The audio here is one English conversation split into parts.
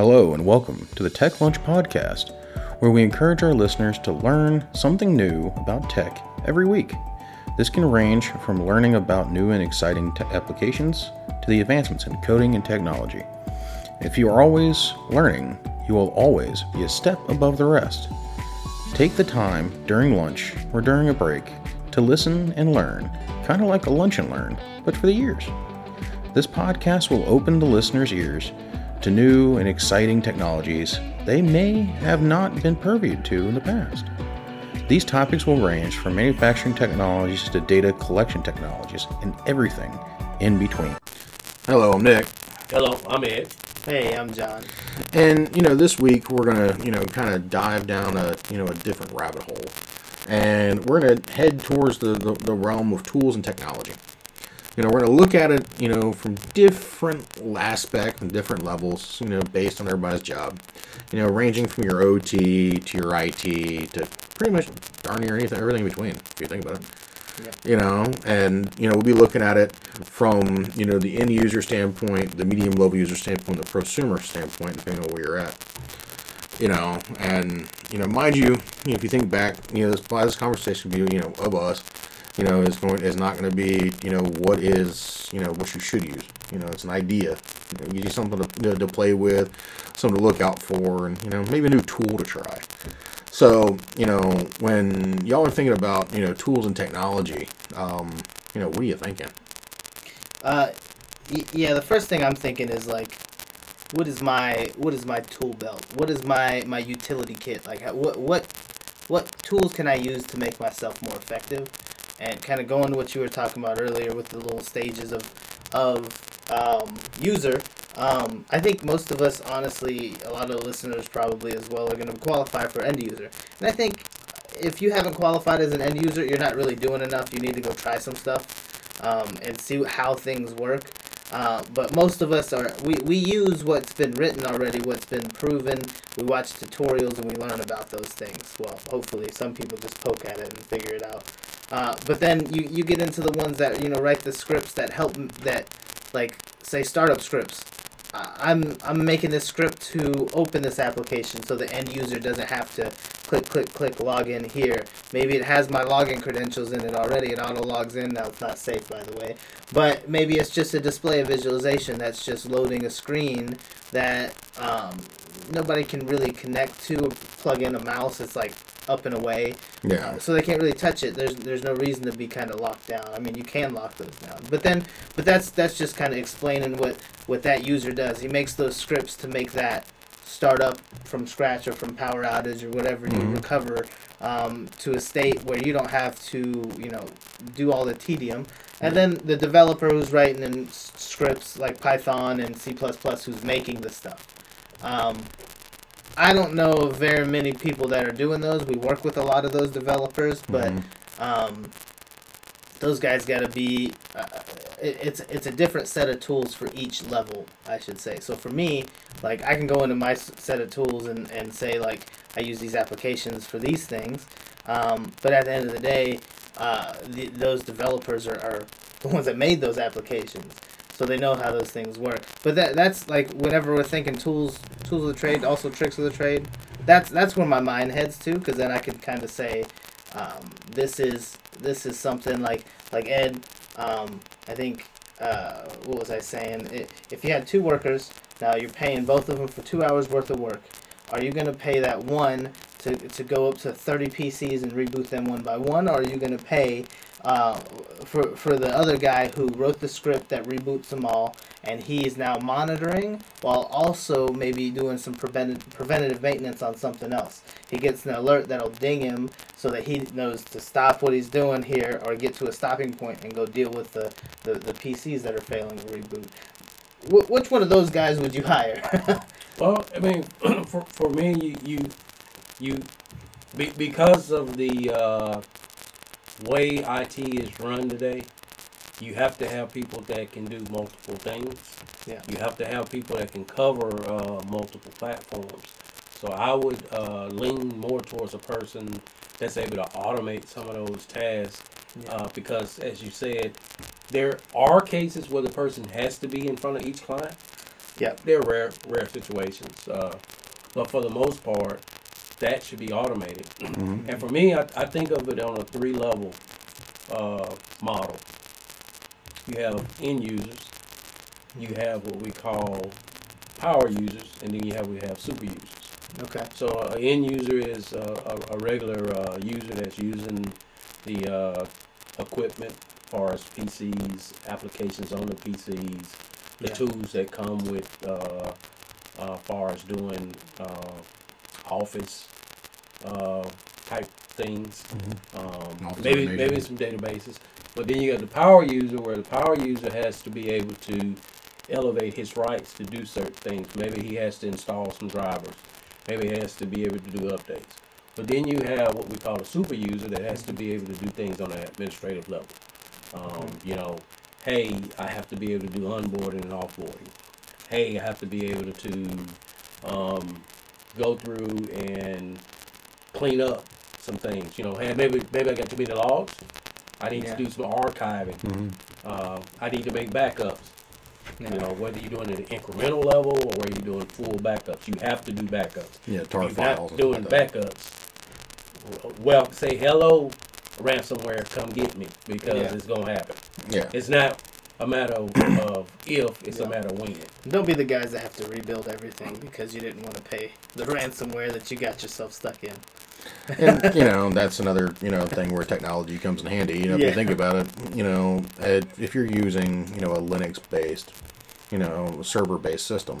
Hello, and welcome to the Tech Lunch Podcast, where we encourage our listeners to learn something new about tech every week. This can range from learning about new and exciting te- applications to the advancements in coding and technology. If you are always learning, you will always be a step above the rest. Take the time during lunch or during a break to listen and learn, kind of like a lunch and learn, but for the ears. This podcast will open the listener's ears to new and exciting technologies they may have not been purviewed to in the past. These topics will range from manufacturing technologies to data collection technologies and everything in between. Hello, I'm Nick. Hello, I'm Ed. Hey, I'm John. And you know, this week we're gonna, you know, kind of dive down a, you know, a different rabbit hole, and we're gonna head towards the, the, the realm of tools and technology. You know, we're gonna look at it, you know, from different aspects and different levels, you know, based on everybody's job. You know, ranging from your OT to your IT to pretty much darn near anything, everything in between, if you think about it. You know and you know we'll be looking at it from you know the end user standpoint the medium level user standpoint the prosumer standpoint depending on where you're at. You know and you know mind you, you know, if you think back you know this, this conversation you know of us you know is going is not going to be you know what is you know what you should use you know it's an idea you know, you something to, you know, to play with something to look out for and you know maybe a new tool to try so, you know, when y'all are thinking about, you know, tools and technology, um, you know, what are you thinking? Uh, y- yeah, the first thing I'm thinking is like, what is my what is my tool belt? What is my my utility kit? Like, what what what tools can I use to make myself more effective? And kind of going to what you were talking about earlier with the little stages of of um, user. Um, I think most of us, honestly, a lot of listeners probably as well, are going to qualify for end user. And I think if you haven't qualified as an end user, you're not really doing enough. You need to go try some stuff um, and see how things work. Uh, but most of us are we, we use what's been written already, what's been proven. We watch tutorials and we learn about those things. Well, hopefully, some people just poke at it and figure it out. Uh, but then you, you get into the ones that you know write the scripts that help that like say startup scripts. I'm I'm making this script to open this application so the end user doesn't have to click click click log in here. Maybe it has my login credentials in it already. It auto logs in. It's not safe by the way, but maybe it's just a display of visualization that's just loading a screen that um, nobody can really connect to plug in a mouse. It's like up and away. Yeah. Uh, so they can't really touch it. There's there's no reason to be kind of locked down. I mean, you can lock those down, but then but that's that's just kind of explaining what what that user does. He makes those scripts to make that start up from scratch or from power outage or whatever you Mhm. recover um, to a state where you don't have to you know do all the tedium. And then the developer who's writing in s- scripts like Python and C++ who's making the stuff. Um, I don't know of very many people that are doing those. We work with a lot of those developers, but Mhm. um, those guys got to be. Uh, it, it's it's a different set of tools for each level, I should say. So for me, like I can go into my set of tools and, and say like I use these applications for these things, um, but at the end of the day, uh, the, those developers are, are the ones that made those applications, so they know how those things work. But that that's like whenever we're thinking tools tools of the trade, also tricks of the trade. That's that's where my mind heads to, because then I can kind of say, um, this is this is something like like Ed. Um, I think uh, what was I saying? I if you had two workers, now you're paying both of them for two hours worth of work. Are you gonna pay that one to, to go up to 30 PCs and reboot them one by one, or are you gonna pay uh, for for the other guy who wrote the script that reboots them all, and he is now monitoring while also maybe doing some preventive preventative maintenance on something else. He gets an alert that'll ding him so that he knows to stop what he's doing here or get to a stopping point and go deal with the, the, the PCs that are failing to reboot. Wh- which one of those guys would you hire? Well, I mean, for, for me, you you, you be, because of the uh, way IT is run today, you have to have people that can do multiple things. Yeah. You have to have people that can cover uh, multiple platforms. So I would uh, lean more towards a person that's able to automate some of those tasks Yeah. uh, because, as you said, there are cases where the person has to be in front of each client. Yeah. They're rare, rare situations. Uh, but for the most part, that should be automated. And for me, I, I think of it on a three level uh, model. You have end users, you have what we call power users, and then you have we have super users. Okay. So an end user is uh, a, a regular uh, user that's using the uh, equipment, as far as PCs, applications on the PCs, the Yeah. tools that come with, uh, uh, far as doing uh, office uh, type things. Um, maybe automation. maybe some databases, but then you got the power user, where the power user has to be able to elevate his rights to do certain things. Maybe he has to install some drivers. Maybe he has to be able to do updates. But then you have what we call a super user that has to be able to do things on an administrative level. Um, you know, hey, I have to be able to do onboarding and offboarding. Hey, I have to be able to um, go through and clean up some things. You know, hey, maybe maybe I got too many logs. I need Yeah. to do some archiving. Uh, I need to make backups. You know, whether you're doing it at incremental level or whether you're doing full backups, you have to do backups. Yeah, tar If you're files. not doing like backups. Well, say hello, ransomware, come get me because Yeah. it's gonna happen. Yeah. It's not a matter of, of if; it's Yeah. a matter of when. Don't be the guys that have to rebuild everything because you didn't want to pay the ransomware that you got yourself stuck in. and you know that's another you know thing where technology comes in handy. You know, if Yeah. you think about it, you know, if you're using you know a Linux-based, you know, server-based system,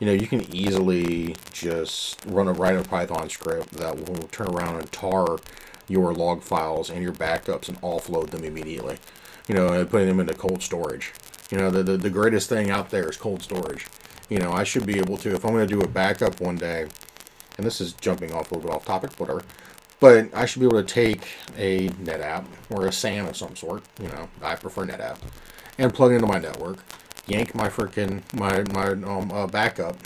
you know, you can easily just run a write a Python script that will turn around and tar your log files and your backups and offload them immediately. You know, and putting them into cold storage. You know, the, the the greatest thing out there is cold storage. You know, I should be able to if I'm going to do a backup one day and this is jumping off a little bit off topic, whatever. But I should be able to take a NetApp or a SAN of some sort, you know, I prefer NetApp, and plug into my network, yank my freaking my my um, uh, backup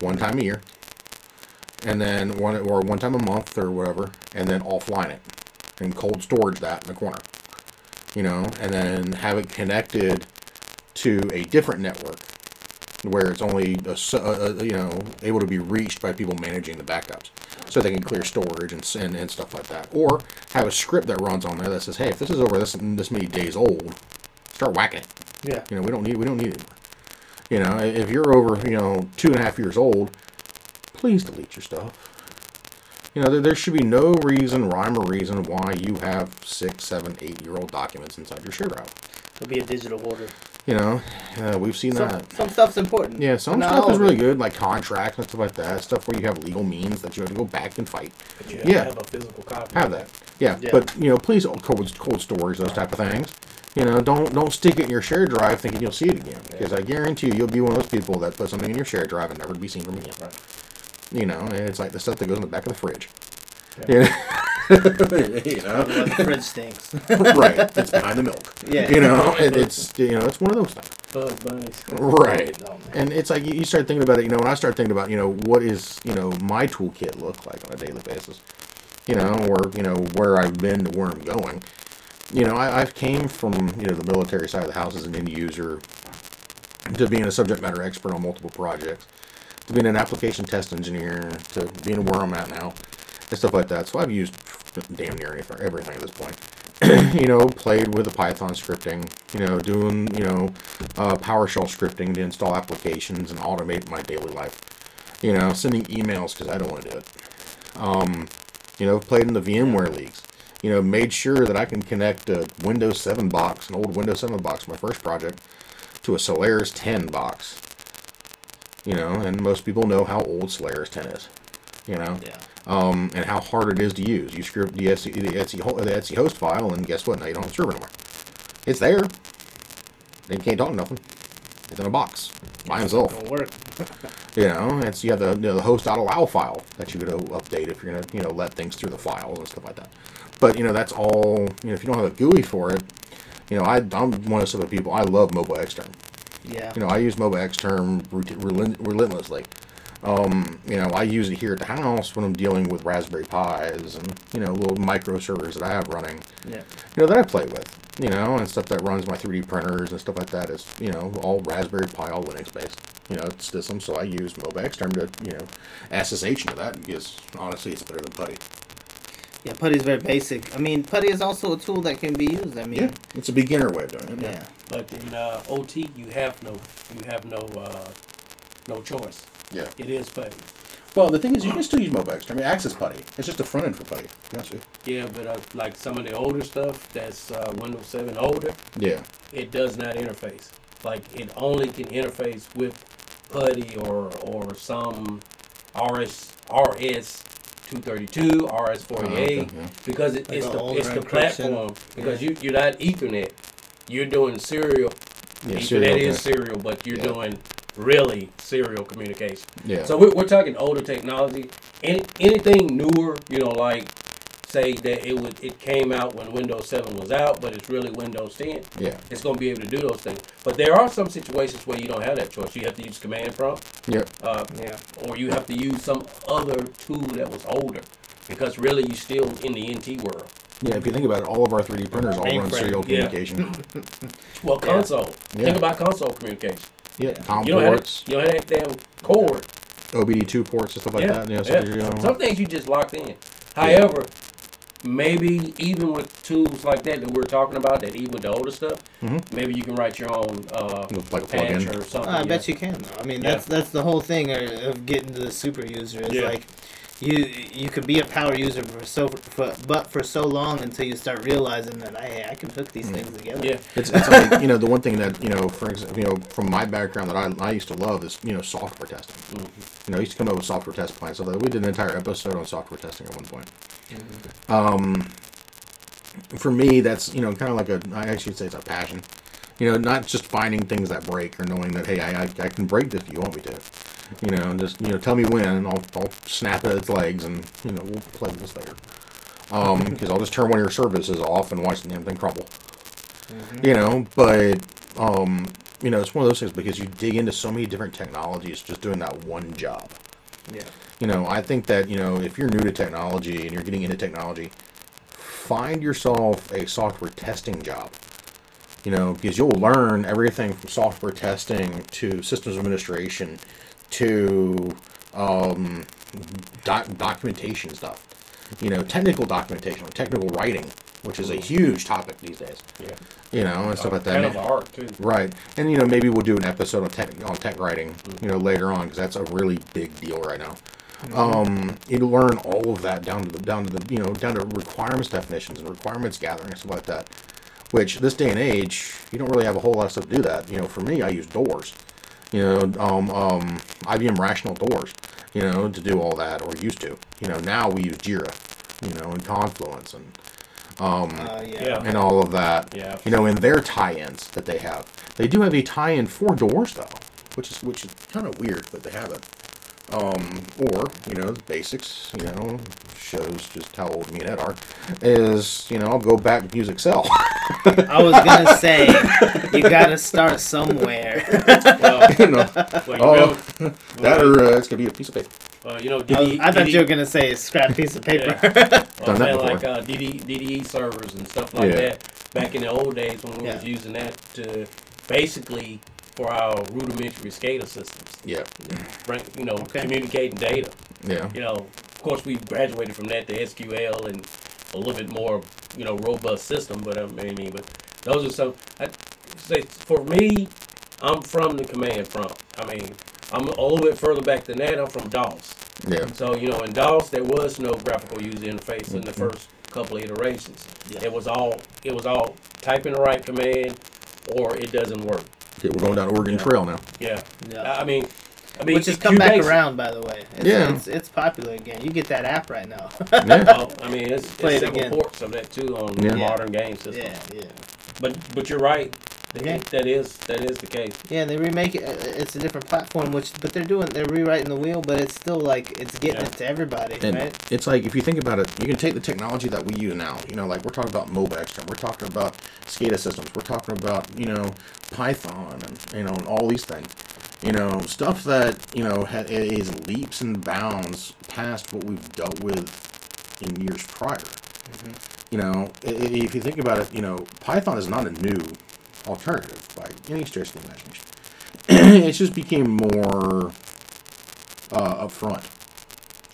one time a year, and then one or one time a month or whatever, and then offline it and cold storage that in the corner, you know, and then have it connected to a different network where it's only a, uh, you know able to be reached by people managing the backups, so they can clear storage and, s- and and stuff like that. Or have a script that runs on there that says, "Hey, if this is over this this many days old, start whacking it." Yeah. You know, we don't need we don't need it anymore. You know, if you're over you know two and a half years old, please delete your stuff. You know, there, there should be no reason, rhyme or reason why you have six, seven, eight year old documents inside your share drive. It'll be a digital order. You know, uh, we've seen Some, that. some stuff's important. Yeah, some stuff is really good, like contracts and stuff like that. Stuff where you have legal means that you have to go back and fight. But you have Yeah. to have a physical copy. Have that. Yeah, Yeah. but you know, please don't cold cold storage those type of things. You know, don't don't stick it in your share drive thinking you'll see it again, because I guarantee you, you'll be one of those people that put something in your share drive and never to be seen from again. Right. You know, it's like the stuff that goes in the back of the fridge. Yeah. You know, you know? The fridge stinks. right? It's behind the milk. Yeah. You know, and it's you know, it's one of those things. Bug bunnies. Right. Oh. And it's like you you start thinking about it, you know, when I start thinking about, you know, what is, you know, my toolkit look like on a daily basis, you know, or, you know, where I've been to where I'm going. You know, I, I've came from, you know, the military side of the house as an end user to being a subject matter expert on multiple projects, to being an application test engineer, to being where I'm at now, and stuff like that. So I've used damn near everything at this point. you know, played with the Python scripting, you know, doing, you know, uh, PowerShell scripting to install applications and automate my daily life. You know, sending emails because I don't want to do it. Um, you know, played in the VMware leagues. You know, made sure that I can connect a Windows 7 box, an old Windows 7 box, my first project, to a Solaris 10 box. You know, and most people know how old Solaris 10 is. You know, Yeah. um, and how hard it is to use. You script the etc, the etc, the etc host file, and guess what? Now you don't have a server anymore. It's there. They can't talk nothing. It's in a box by itself. Don't work. You know, it's you have the, you know, the host.allow file that you could uh, update if you're gonna you know let things through the files and stuff like that. But you know that's all. You know, if you don't have a GUI for it, you know I, I'm one of the people. I love MobaXterm. Yeah. You know, I use routi- relent- relentlessly. Um, you know, I use it here at the house when I'm dealing with Raspberry Pis and you know little micro servers that I have running. Yeah. You know that I play with. You know, and stuff that runs my 3D printers and stuff like that is you know all Raspberry Pi, all Linux based. you know system, so I use MobaXterm to you know SSH into that because honestly, it's better than Putty. Yeah, putty is very basic. I mean, Putty is also a tool that can be used. I mean, Yeah, it's a beginner way of doing it. yeah. But in uh, OT, you have no, you have no, uh, no choice. Yeah. It is putty. Well, the thing is, you can still use MobaX. I mean, Access Putty. It's just a front end for Putty. Yes. Yeah, but uh, like some of the older stuff that's uh, Windows 7 older, Yeah. it does not interface. Like it only can interface with PuTTY or or some RS RS 232, RS 48 Oh, okay, yeah. because it, Like it's a the it's the platform because you you're not Ethernet, you're doing serial. Yeah, Ethernet serial, is yeah. serial, but you're Yeah. doing really serial communication. Yeah. So we're, we're talking older technology. Any anything newer, you know, like say that it would it came out when Windows 7 was out, but it's really Windows 10. Yeah. It's going to be able to do those things. But there are some situations where you don't have that choice. You have to use command prompt, Yep. uh, Yeah. or you have to use some other tool that was older, because really you're still in the NT world. Yeah. If you think about it, all of our 3D printers all run Mainframe, serial yeah. communication. Well, console. Yeah. Think about console communication. Yeah. COM You don't have ports, you don't have that damn cord. OBD2 ports, and stuff like that. Yeah. So yeah. you know, Some things you just locked in. However, maybe even with tools like that that we're talking about, that even with the older stuff, Mhm. maybe you can write your own uh, like a patch plugin. or something. I yeah. bet you can. Though. I mean, Yeah. that's that's the whole thing of, of getting to the super user. Is Yeah. like you you could be a power user for so for, but for so long until you start realizing that hey I can hook these things together. Yeah, It's, it's like, you know, the one thing that, you know, for example, you know, from my background that I, I used to love is, you know, software testing. You know, I used to come up with software test plans. So we did an entire episode on software testing at one point. Um, for me, that's, you know, kind of like a, I actually say it's a passion. You know, not just finding things that break or knowing that, hey, I, I, I can break this if you want me to. You know, and just, you know, tell me when and I'll, I'll snap at its legs and, you know, we'll play with this later. Um, because I'll just turn one of your services off and watch the damn thing crumble you know but um you know it's one of those things because you dig into so many different technologies just doing that one job. Yeah. you know i think that you know if you're new to technology and you're getting into technology find yourself a software testing job. You know because you'll learn everything from software testing to systems administration to um, doc- documentation stuff. You know technical documentation technical writing which is a huge topic these days yeah. you know and stuff like that Kind of art too. Right, and you know maybe we'll do an episode on tech on tech writing, you know, later on because that's a really big deal right now. Um, you learn all of that down to the down to the you know down to requirements definitions and requirements gathering and stuff like that. Which this day and age, you don't really have a whole lot of stuff to do that. You know, for me, I use doors. You know, um, um, IBM Rational Doors. You know, to do all that or used to. You know, now we use Jira. You know, and Confluence and Uh, yeah. Yeah. and all of that. Yeah. You know, in their tie-ins that they have, they do have a tie-in for doors though, which is which is kind of weird, but they have it. Um, or you know, the basics. You know, shows just how old me and Ed are. Is you know, I'll go back to music cell. I was gonna say you gotta start somewhere. Well, you know, well, you Oh. know, that or uh, it's gonna be a piece of paper. Uh, you know, I, DD, was- I thought DD you were gonna say a scrap piece of paper. Well, Done that like uh, DD, DDE servers and stuff like Yeah. that. Back in the old days when we Yeah. was using that to basically for our rudimentary SCADA systems, Yeah, bring, you know, Okay. communicating data. yeah, You know, of course, we graduated from that to SQL and a little bit more, you know, robust system. But um, I mean, but those are some. I say for me, I'm from the command prompt. I mean, I'm a little bit further back than that. I'm from DOS. yeah, So you know, in DOS there was no graphical user interface in the Mhm. first couple of iterations. Yeah. It was all it was all type in the right command, or it doesn't work. Okay, we're going down Oregon Yeah. Trail now. Yeah, Yeah. I I mean, I mean, Which has come back around, by the way. It's, Yeah. it's, it's popular again. You get that app right now. Yeah, Well, I mean, it's, Play it's it several again. ports of that too on Yeah. modern game systems. yeah, yeah, But but you're right. That- Yeah. That is that is the case. yeah. They remake it. uh, It's a different platform, which but they're doing they're rewriting the wheel, but it's still like it's getting Yeah. it to everybody, And right? it's like if you think about it, you can take the technology that we use now. You know, like we're talking about MobaX, and we're talking about SCADA systems, we're talking about you know Python, and you know and all these things. You know, stuff that you know ha- is leaps and bounds past what we've dealt with in years prior. You know, i- i- if you think about it, you know, Python is not a new alternative by any stretch of the imagination. it just became more uh, upfront.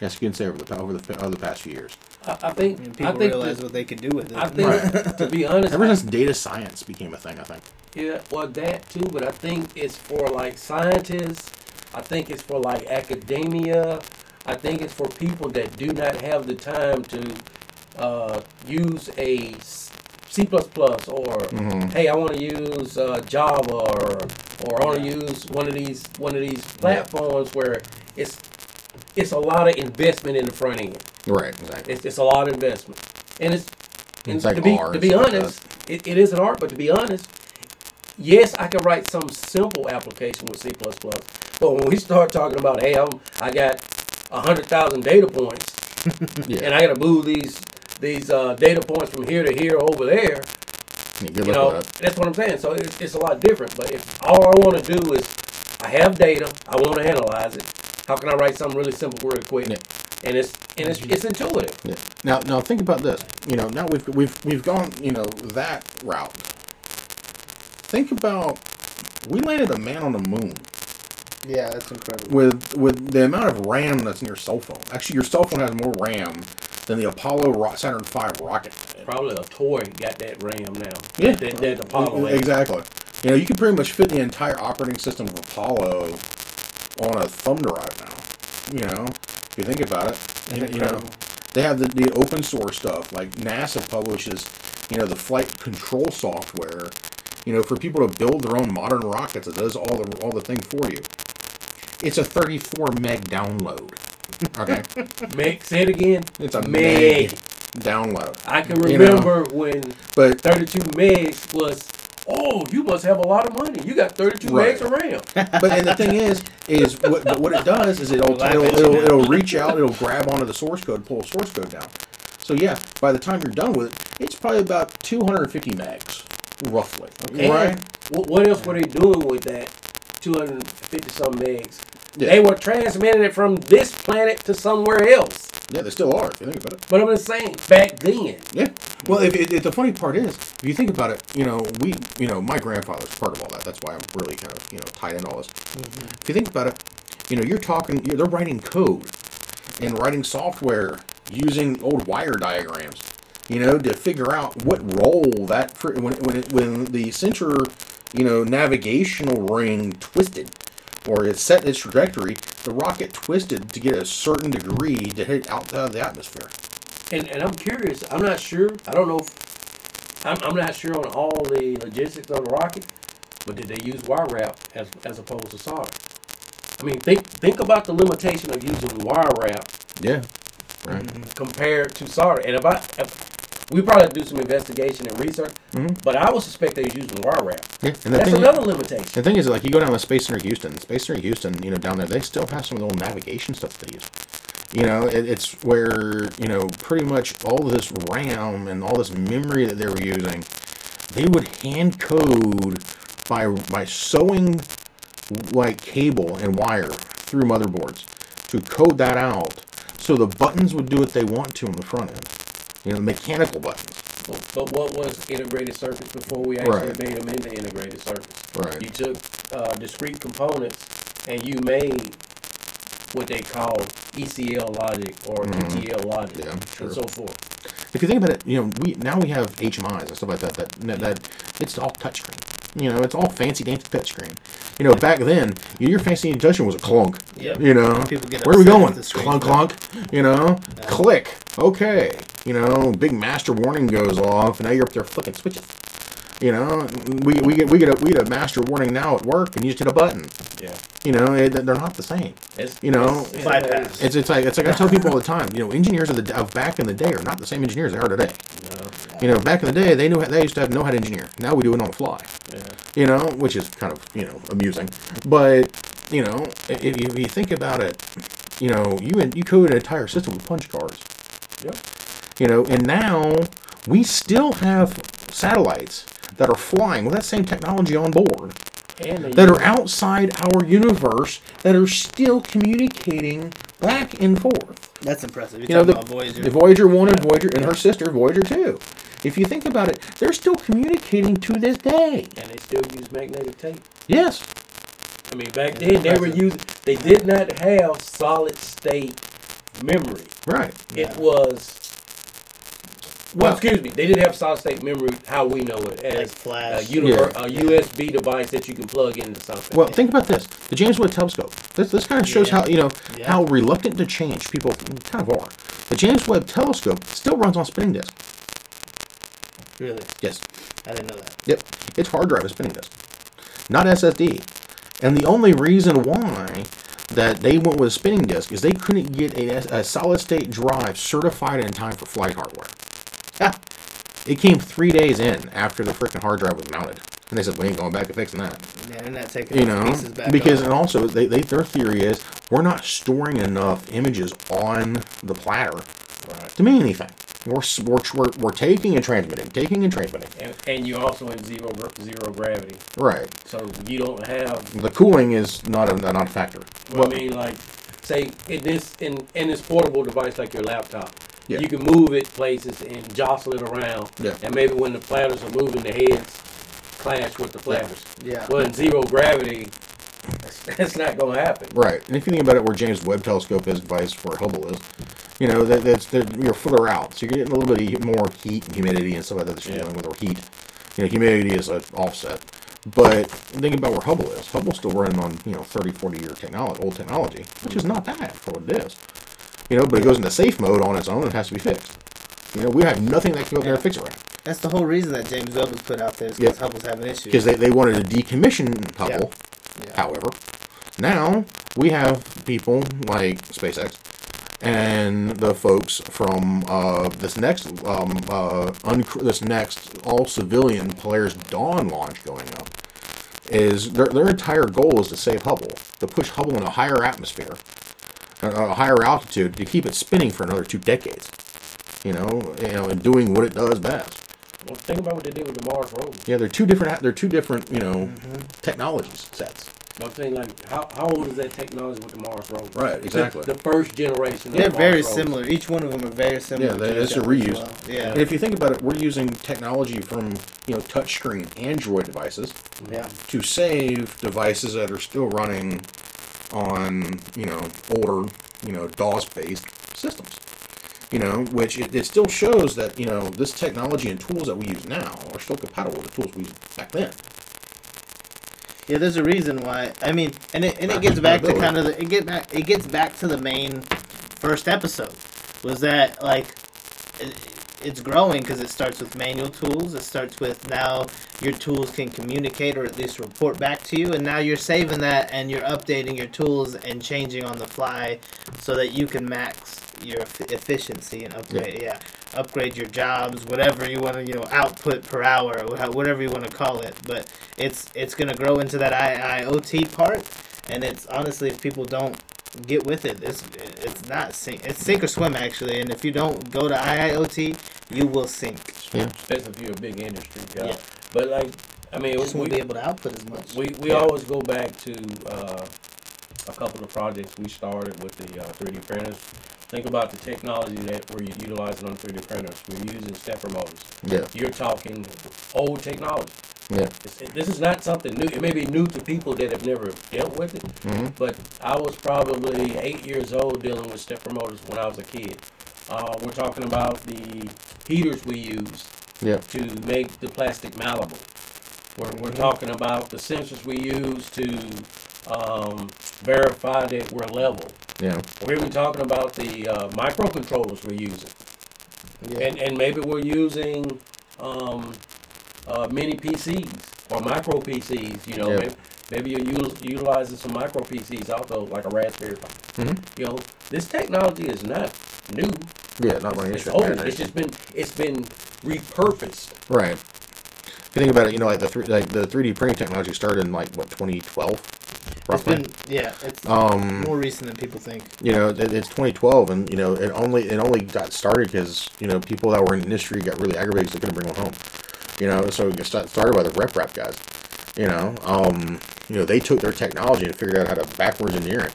Yes, you can say over the over the over the past few years. I, I think And I people think realize that- what they could do with it. I think to be honest, Ever since data science became a thing, I think. Yeah, well, that too, but I think it's for like scientists. I think it's for like academia. I think it's for people that do not have the time to uh, use a s- C++ or Mhm. hey, I want to use uh, Java or or I want to use one of these one of these platforms where it's it's a lot of investment in the front end. Right, exactly. It's, it's a lot of investment, and it's, and It's like to be to be honest, it, it is an art. But to be honest, yes, I can write some simple application with C++. But when we start talking about, hey, I'm I got a hundred thousand data points, Yeah, and I got to move these these uh, data points from here to here over there. Yeah, good You know, that. that's what I'm saying. So it's, it's a lot different. But if all I want to do is I have data, I want to analyze it. How can I write something really simple, really quick? Yeah. And it's and it's it's intuitive. Yeah. Now, now think about this. You know, now we've we've we've gone you know that route. Think about we landed a man on the moon yeah, that's incredible. with with the amount of RAM that's in your cell phone. Actually, your cell phone has more RAM than the Apollo Saturn V rocket. Probably a toy got that RAM now. Yeah. That, that Apollo had. Exactly. You know, you can pretty much fit the entire operating system of Apollo on a thumb drive now. You know, if you think about it, you know, you know they have the, the open source stuff. Like NASA publishes, you know, the flight control software. You know, for people to build their own modern rockets, it does all the all the thing for you. It's a 34 meg download. Okay, Meg, say it again. it's a meg, meg. download. I can You know. remember when But 32 megs was, oh, you must have a lot of money. You got 32 Right. megs of RAM. but and the thing is, is what but what it does is it'll it'll, it'll, it'll reach out, it'll grab onto the source code, pull the source code down. So yeah, by the time you're done with it, it's probably about 250 megs, roughly. And Right? wh- what else were they doing with that 250 some megs? Yeah. They were transmitting it from this planet to somewhere else. Yeah, they still are. If you think about it. But I'm just saying, back then, Yeah. Well, if, if, if the funny part is, if you think about it, you know, we, you know, my grandfather's part of all that. That's why I'm really kind of, you know, tied in all this. Mm-hmm. If you think about it, you know, you're talking, you're, they're writing code and writing software using old wire diagrams, you know, to figure out what role that when when it, when the center, you know, navigational ring twisted or it set its trajectory, the rocket twisted to get a certain degree to hit outside of the atmosphere. and, and I'm curious, I'm not sure, I don't know, if, I'm, I'm not sure on all the logistics of the rocket, but did they use wire wrap as, as opposed to solder? I mean, think think about the limitation of using wire wrap Yeah. Right. compared to solder. And if I, if, we probably do some investigation and research, Mhm. but I would suspect they're using wire wrap. Yeah. And the That's another limitation. the thing is, like, you go down to Space Center Houston. Space Center Houston, you know, down there, they still have some of the old navigation stuff that they use. You know, it, it's where you know pretty much all this RAM and all this memory that they were using, they would hand code by by sewing like cable and wire through motherboards to code that out, so the buttons would do what they want to on the front end. You know, the mechanical buttons. But, but what was integrated circuits before we actually Right. made them into integrated circuits? Right. You took uh, discrete components and you made what they call ECL logic or ETL logic Mm-hmm. Yeah, sure. and so forth. if you think about it, you know, we now we have HMIs and stuff like that. That that, that it's all touchscreen. You know, it's all fancy dancy touchscreen. You know, back then, your fancy touchscreen was a clunk. Yep. You know, get where are we going? the screen's Clunk, clunk. You know, click. Okay. You know, big master warning goes off, and now you're up there flicking switches. You know, we, we get we get a we get a master warning now at work, and you just hit a button. Yeah. You know, it, they're not the same. It's, You know, it's, bypass. It's it's like it's like I tell people all the time. You know, engineers of the of back in the day are not the same engineers they are today. No, You know, back in the day, they knew how, they used to have know how to engineer. Now we do it on the fly. yeah. You know, which is kind of you know amusing. But you know, if you, if you think about it, you know, you you code an entire system with punch cards. Yep. You know, and now we still have satellites that are flying with that same technology on board And that are outside our universe that are still communicating back and forth. That's impressive. You're You know, the, about Voyager. the Voyager 1 and Voyager and her sister, Voyager 2. If you think about it, they're still communicating to this day. and they still use magnetic tape. Yes. I mean, back then they were using. They did not have solid state memory. Right. It Yeah. was. Well, Well- excuse me. They didn't have solid state memory how we know it Like as a, uh, univer- Yeah. Uh, a USB device that you can plug into something. Well, think about this: the James Webb Telescope. This this kind of shows Yeah. how you know Yeah. how reluctant to change people kind of are. The James Webb Telescope still runs on spinning disk. Really? Yes. I didn't know that. Yep. It's hard drive and spinning disk, not SSD. And the only reason why that they went with a spinning disk is they couldn't get a, a solid state drive certified in time for flight hardware. It came three days in after the freaking hard drive was mounted, and they said we ain't going back and fixing that. yeah, they're not taking You know, pieces back. because off. and also they, they their theory is we're not storing enough images on the platter right. to mean anything. We're, we're, we're, we're taking and transmitting, taking and transmitting. And, and you're also in zero gra- zero gravity, Right. so you don't have. The cooling is not a not a factor. Well, I mean, like, say in this in in this portable device like your laptop, Yeah. you can move it places and jostle it around. Yeah. And maybe when the platters are moving, the heads clash with the platters. Yeah. Well, in zero gravity, that's, that's not going to happen. Right. And if you think about it, where James Webb Telescope is, vice where Hubble is, you know that that's that you're further out, so you're getting a little bit more heat and humidity and stuff like that that you're Yeah. dealing with, or heat. You know, humidity is an offset. But think about where Hubble is. Hubble's still running on you know 30, 40 year technology, old technology, which is not bad for what it is. You know, but it goes into safe mode on its own and it has to be fixed. You know, we have nothing that can go up there and fix it right. That's the whole reason that James Webb was put out there is Yeah. because Hubble's having issues. because they, they wanted to decommission Hubble. Yeah. However, now we have people like SpaceX and the folks from uh, this next um, uh, unc- this next all civilian Polaris Dawn launch going up. Is their, their entire goal is to save Hubble, to push Hubble in a higher atmosphere, a, a higher altitude, to keep it spinning for another two decades. You know, you know, and doing what it does best. Well, think about what they did with the Mars rover. Yeah, they're two different. They're two different. You know, mm-hmm. technologies sets. I'm saying, like, how, how old is that technology with the Mars rover? Right, exactly. The, first generation. Of They're Mars very rovers. similar. Each one of them are very similar. Yeah, they- to it's a reuse. well. Yeah. And if you think about it, we're using technology from you know touchscreen Android devices Yeah. to save devices that are still running on you know older you know DOS based systems. You know, which it, it still shows that you know this technology and tools that we use now are still compatible with the tools we used back then. Yeah, there's a reason why. I mean, and it and it gets back to kind of the, it get back it gets back to the main first episode. Was that like it's growing because it starts with manual tools. It starts with now your tools can communicate or at least report back to you, and now you're saving that and you're updating your tools and changing on the fly so that you can max your efficiency and upgrade. Yeah. upgrade your jobs, whatever you want to, you know, output per hour, or whatever you want to call it. But it's it's gonna grow into that IIoT part, and it's honestly, if people don't get with it, it's it's not sink, it's sink or swim actually. And if you don't go to IIoT, you will sink. Yeah. Especially if you're a big industry. Yeah. Yeah. But like, I mean, just we, won't be able to output as much. we, we Yeah. always go back to uh, a couple of projects we started with the uh, 3D printers. Think about the technology that we're utilizing on 3D printers. We're using stepper motors. Yeah. You're talking old technology. Yeah. It, this is not something new. It may be new to people that have never dealt with it, hmm but I was probably eight years old dealing with stepper motors when I was a kid. Uh, we're talking about the heaters we use Yeah. to make the plastic malleable. We're, we're talking about the sensors we use to um, verify that we're level. Yeah. We're even talking about the uh, microcontrollers we're using. Yeah. And, and maybe we're using um, uh, mini PCs or micro PCs, you know. Yeah. Maybe, maybe you're util- utilizing some micro PCs also, like a Raspberry Pi. Mhm. You know, this technology is not new. Yeah. Not running It's issue. old. It's just been it's been repurposed. Right. If you think about it, you know, like the three, like the 3D printing technology started in like what 2012, It's roughly. been yeah, it's um, more recent than people think. you know, it, it's 2012, and you know, it only it only got started because you know people that were in the industry got really aggravated because they couldn't bring one home. You know, so it got started by the RepRap guys. You know, um, you know, they took their technology and figured out how to backwards engineer it.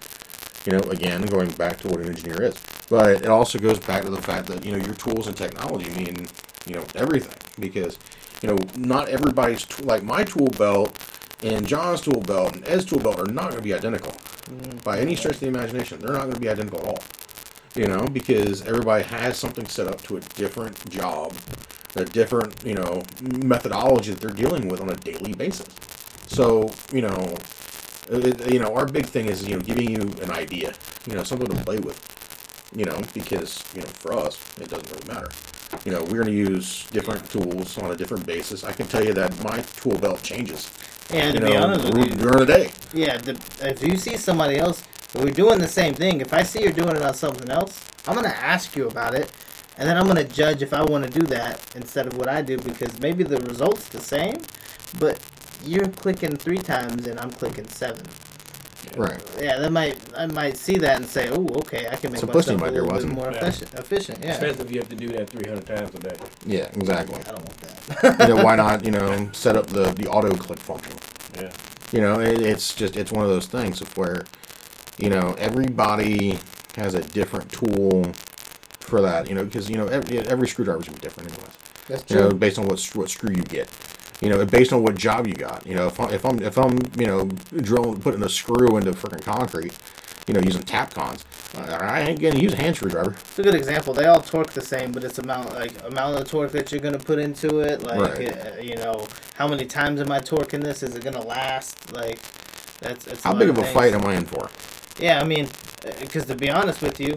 You know, again, going back to what an engineer is. But it also goes back to the fact that you know your tools and technology mean you know everything because you know not everybody's tool like my tool belt And John's tool belt and Ed's tool belt are not going to be identical mm-hmm. by any stretch of the imagination. They're not going to be identical at all. You know, because everybody has something set up to a different job, a different, you know, methodology that they're dealing with on a daily basis. So, you know, Uh, you know, our big thing is, you know, giving you an idea, you know, something to play with, you know, because, you know, for us, it doesn't really matter. You know, we're going to use different tools on a different basis. I can tell you that my tool belt changes, And to be honest with you, during the day. Yeah, the, if you see somebody else, we're doing the same thing. If I see you're doing it on something else, I'm gonna ask you about it, and then I'm gonna judge if I want to do that instead of what I do because maybe the result's the same, but you're clicking three times and I'm clicking seven. Right. Yeah, that might I might see that and say, oh, okay, I can make Simplicity myself a might be little bit wasn't. more Yeah. efficient. Efficient, yeah. Especially if you have to do that 300 times a day. Yeah, exactly. I don't want that. you know, why not, you know, set up the, the auto click function? Yeah. You know, it, it's just it's one of those things of where, you know, everybody has a different tool for that. You know, because you know every every screwdriver's gonna be different anyways. That's You know, based on what what screw you get. You know, based on what job you got. You know, if I'm if I'm if I'm you know drilling putting a screw into freaking concrete, you know, using Tapcons, I ain't gonna use a hand screwdriver. It's a good example. They all torque the same, but it's amount like amount of torque that you're gonna put into it. Like Right. uh, you know, how many times am I torquing this? Is it gonna last? Like that's, that's How big of a fight am I in for? Yeah, I mean, because to be honest with you,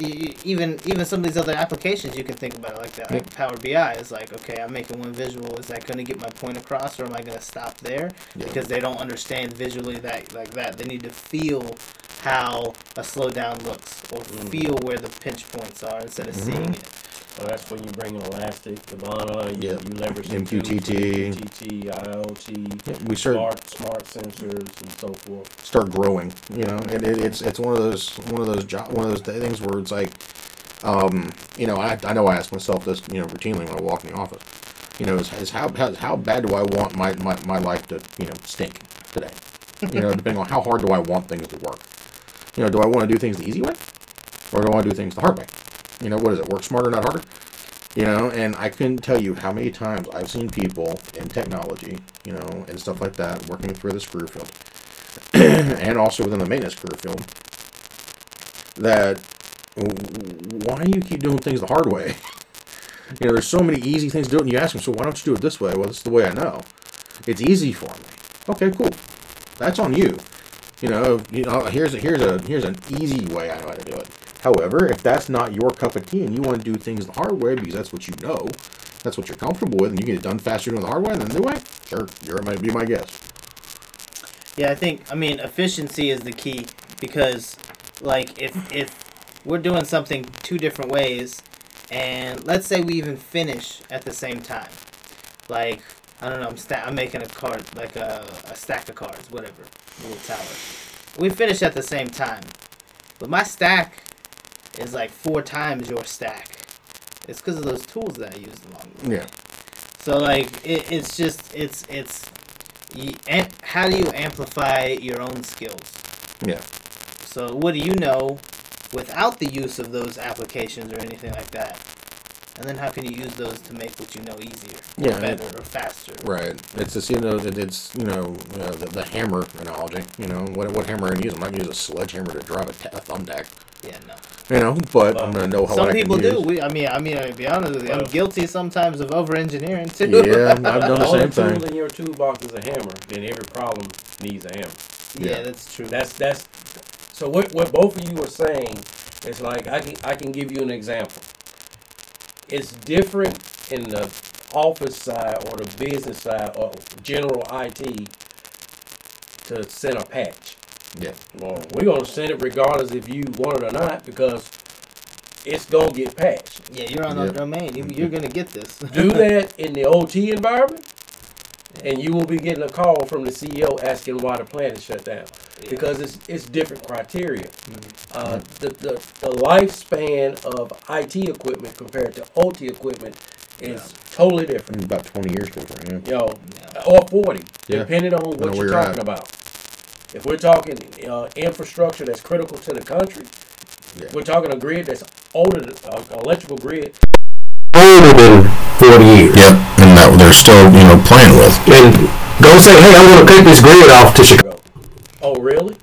even even some of these other applications you can think about it like that. Like Power BI is like, okay, I'm making one visual. Is that going to get my point across, or am I going to stop there? Yeah. Because they don't understand visually that like that. They need to feel how a slowdown looks, or mm. feel where the pinch points are instead of mm-hmm. seeing it. So that's when you bring in Elastic, Kibana, you, Yep. you leverage MQTT. MQTT, IoT, We start smart, smart sensors, and so forth. start growing. You know, and it, it's it's one of those one of those jo- one of those things where it's like, um, you know, I, I know I ask myself this, you know, routinely when I walk in the office. You know, is, is how, how how bad do I want my, my, my life to you know stink today? You know, depending on how hard do I want things to work. You know, do I want to do things the easy way, or do I want to do things the hard way? You know, what is it? Work smarter, not harder. You know, and I couldn't tell you how many times I've seen people in technology, you know, and stuff like that, working through the screw field, and also within the maintenance career field that why do you keep doing things the hard way? you know, there's so many easy things to do and you ask them, so why don't you do it this way? Well, this is the way I know. It's easy for me. Okay, cool. That's on you. You know, you know, here's a, here's a here's an easy way I know how to do it. However, if that's not your cup of tea and you want to do things the hard way because that's what you know, that's what you're comfortable with, and you get it done faster doing the hard way than the new way, sure, you're might be my guest. Yeah, I think I mean efficiency is the key because like if if we're doing something two different ways and let's say we even finish at the same time. Like I don't know, I'm sta- I'm making a card like a, a stack of cards, whatever, little tower. We finish at the same time. But my stack is like four times your stack. It's because of those tools that I used along the way. Yeah. So like it, it's just it's it's you, am- how do you amplify your own skills? Yeah. So what do you know without the use of those applications or anything like that? And then how can you use those to make what you know easier, Yeah, or better, or faster? Right. It's just you know it- it's you know uh, the, the hammer analogy. You know what what hammer I'm use? I'm not use a sledgehammer to drive a, ta- a thumb deck. Yeah, no. You know, but I'm gonna know how Some I people can do. use. We, I mean, I mean, to be honest with you, I'm guilty sometimes of over engineering too. Yeah, I've done the The only same tool thing. in your toolbox is a hammer. Then every problem needs a hammer. yeah, Yeah. that's true. That's that's. So what what both of you are saying is like I can I can give you an example. It's different in the office side or the business side or general IT to send a patch. Yeah. Well, we're gonna send it regardless if you want it or not because it's gonna get patched. yeah, you're on Yeah. our domain. You, you're gonna get this. Do that in the OT environment, and you will be getting a call from the CEO asking why the plant is shut down because it's it's different criteria. Uh, the, the the lifespan of IT equipment compared to OT equipment is totally different. About 20 years different. Yeah. You know, or forty, Yeah. depending on what you're you're talking at. about. If we're talking uh, infrastructure that's critical to the country, Yeah. we're talking a grid that's older, than- uh, electrical grid older than 40 years. Yep. And that they're still you know playing with. And Go say, hey, I'm going to take this grid off to Chicago. Oh, really?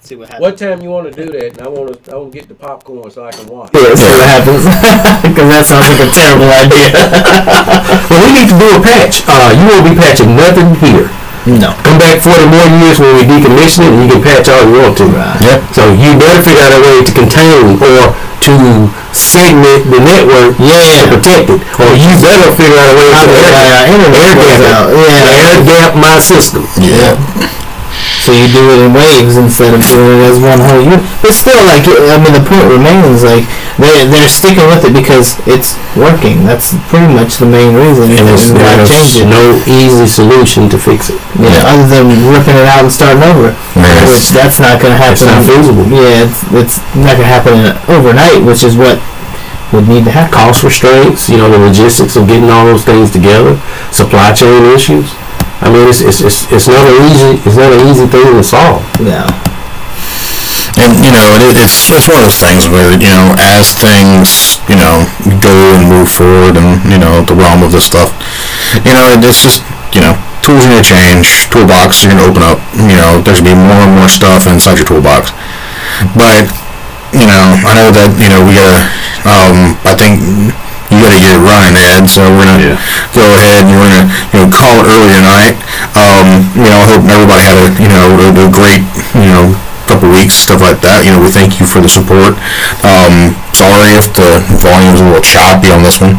See what happens. What time you want to do that? And I want to, I want to get the popcorn so I can watch. Yeah, see what happens. Because that sounds like a terrible idea. well, we need to do a patch. Uh, you won't be patching nothing here. No. Come back 40 more years when we decommission it, and you can patch all you want to. Right. So you better figure out a way to contain or to segment the network Yeah. to protect it. Or you better figure out a way to air gap, internet air gap, out. Yeah. air gap my system. Yeah. So you do it in waves instead of doing it as one whole unit. But still, like, I mean, the point remains, like, they're, they're sticking with it because it's working. That's pretty much the main reason. And why there's no easy solution to fix it. Yeah, other than ripping it out and starting over. Right. Which that's not going to happen. It's not feasible. Yeah, it's, it's not going to happen overnight, which is what would need to happen. Cost restraints, you know, the logistics of getting all those things together, supply chain issues. I mean, it's, it's, it's, it's not an easy it's not an easy thing to solve. Yeah. And you know, it, it's it's one of those things where you know, as things you know go and move forward, and you know, the realm of this stuff, you know, it's just you know, tools are gonna change, toolbox are gonna open up. You know, there's gonna be more and more stuff inside your toolbox. But you know, I know that you know we gotta. Um, I think you gotta get it running, Ed. So we're gonna go ahead and we're gonna you know call it early tonight. Um, you know, I hope everybody had a you know a, a great you know couple weeks stuff like that. You know, we thank you for the support. Um, sorry if the volume is a little choppy on this one.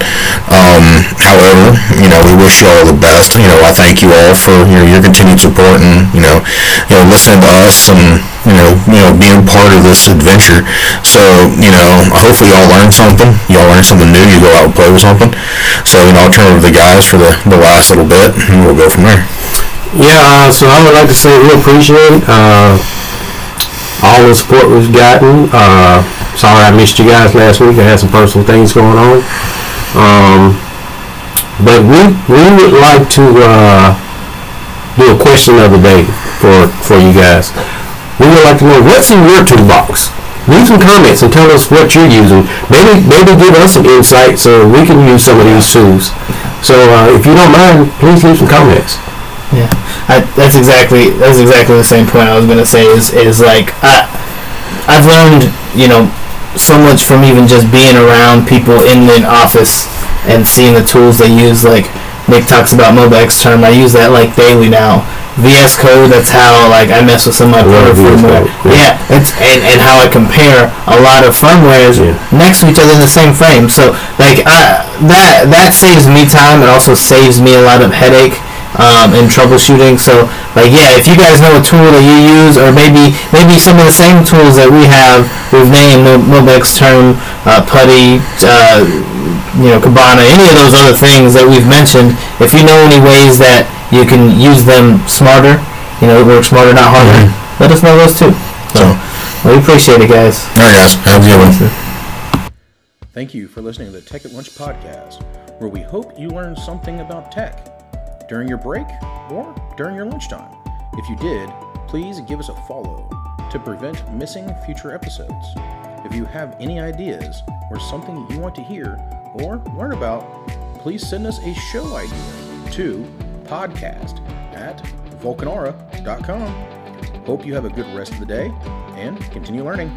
Um, however, you know, we wish you all the best. You know, I thank you all for you know your continued support and you know you know listening to us and you know you know being part of this adventure. So you know, hopefully y'all learned something. Y'all learned something new. You go out and play with something. So you know, I'll turn over to the guys for the the last little bit, and we'll go from there. Yeah, uh, so I would like to say we appreciate uh, all the support we've gotten. Uh, sorry I missed you guys last week. I had some personal things going on. Um, but we we would like to uh, do a question of the day for for you guys. We would like to know what's in your toolbox. Leave some comments and tell us what you're using. Maybe maybe give us some insight so we can use some of these tools. So uh, if you don't mind, please leave some comments. Yeah, I, that's exactly that's exactly the same point I was gonna say. Is is like I I've learned you know so much from even just being around people in the office and seeing the tools they use. Like Nick talks about MobaXterm, I use that like daily now. VS Code, that's how like I mess with some of my firmware. Yeah. Yeah, it's and, and how I compare a lot of firmwares Yeah. next to each other in the same frame. So like I, that that saves me time. It also saves me a lot of headache um, and troubleshooting. So like yeah, if you guys know a tool that you use, or maybe maybe some of the same tools that we have, we've named Mo- MobaXterm, uh, Putty, uh, you know, Kibana, any of those other things that we've mentioned. If you know any ways that you can use them smarter, you know, work smarter, not harder. Let us know those too. So, So, we appreciate it, guys. all right, guys, have a good one. Thank you for listening to the Tech at Lunch podcast, where we hope you learned something about tech during your break or during your lunchtime. If you did, please give us a follow to prevent missing future episodes. If you have any ideas or something you want to hear or learn about, please send us a show idea to podcast at vulcanara.com. Hope you have a good rest of the day and continue learning.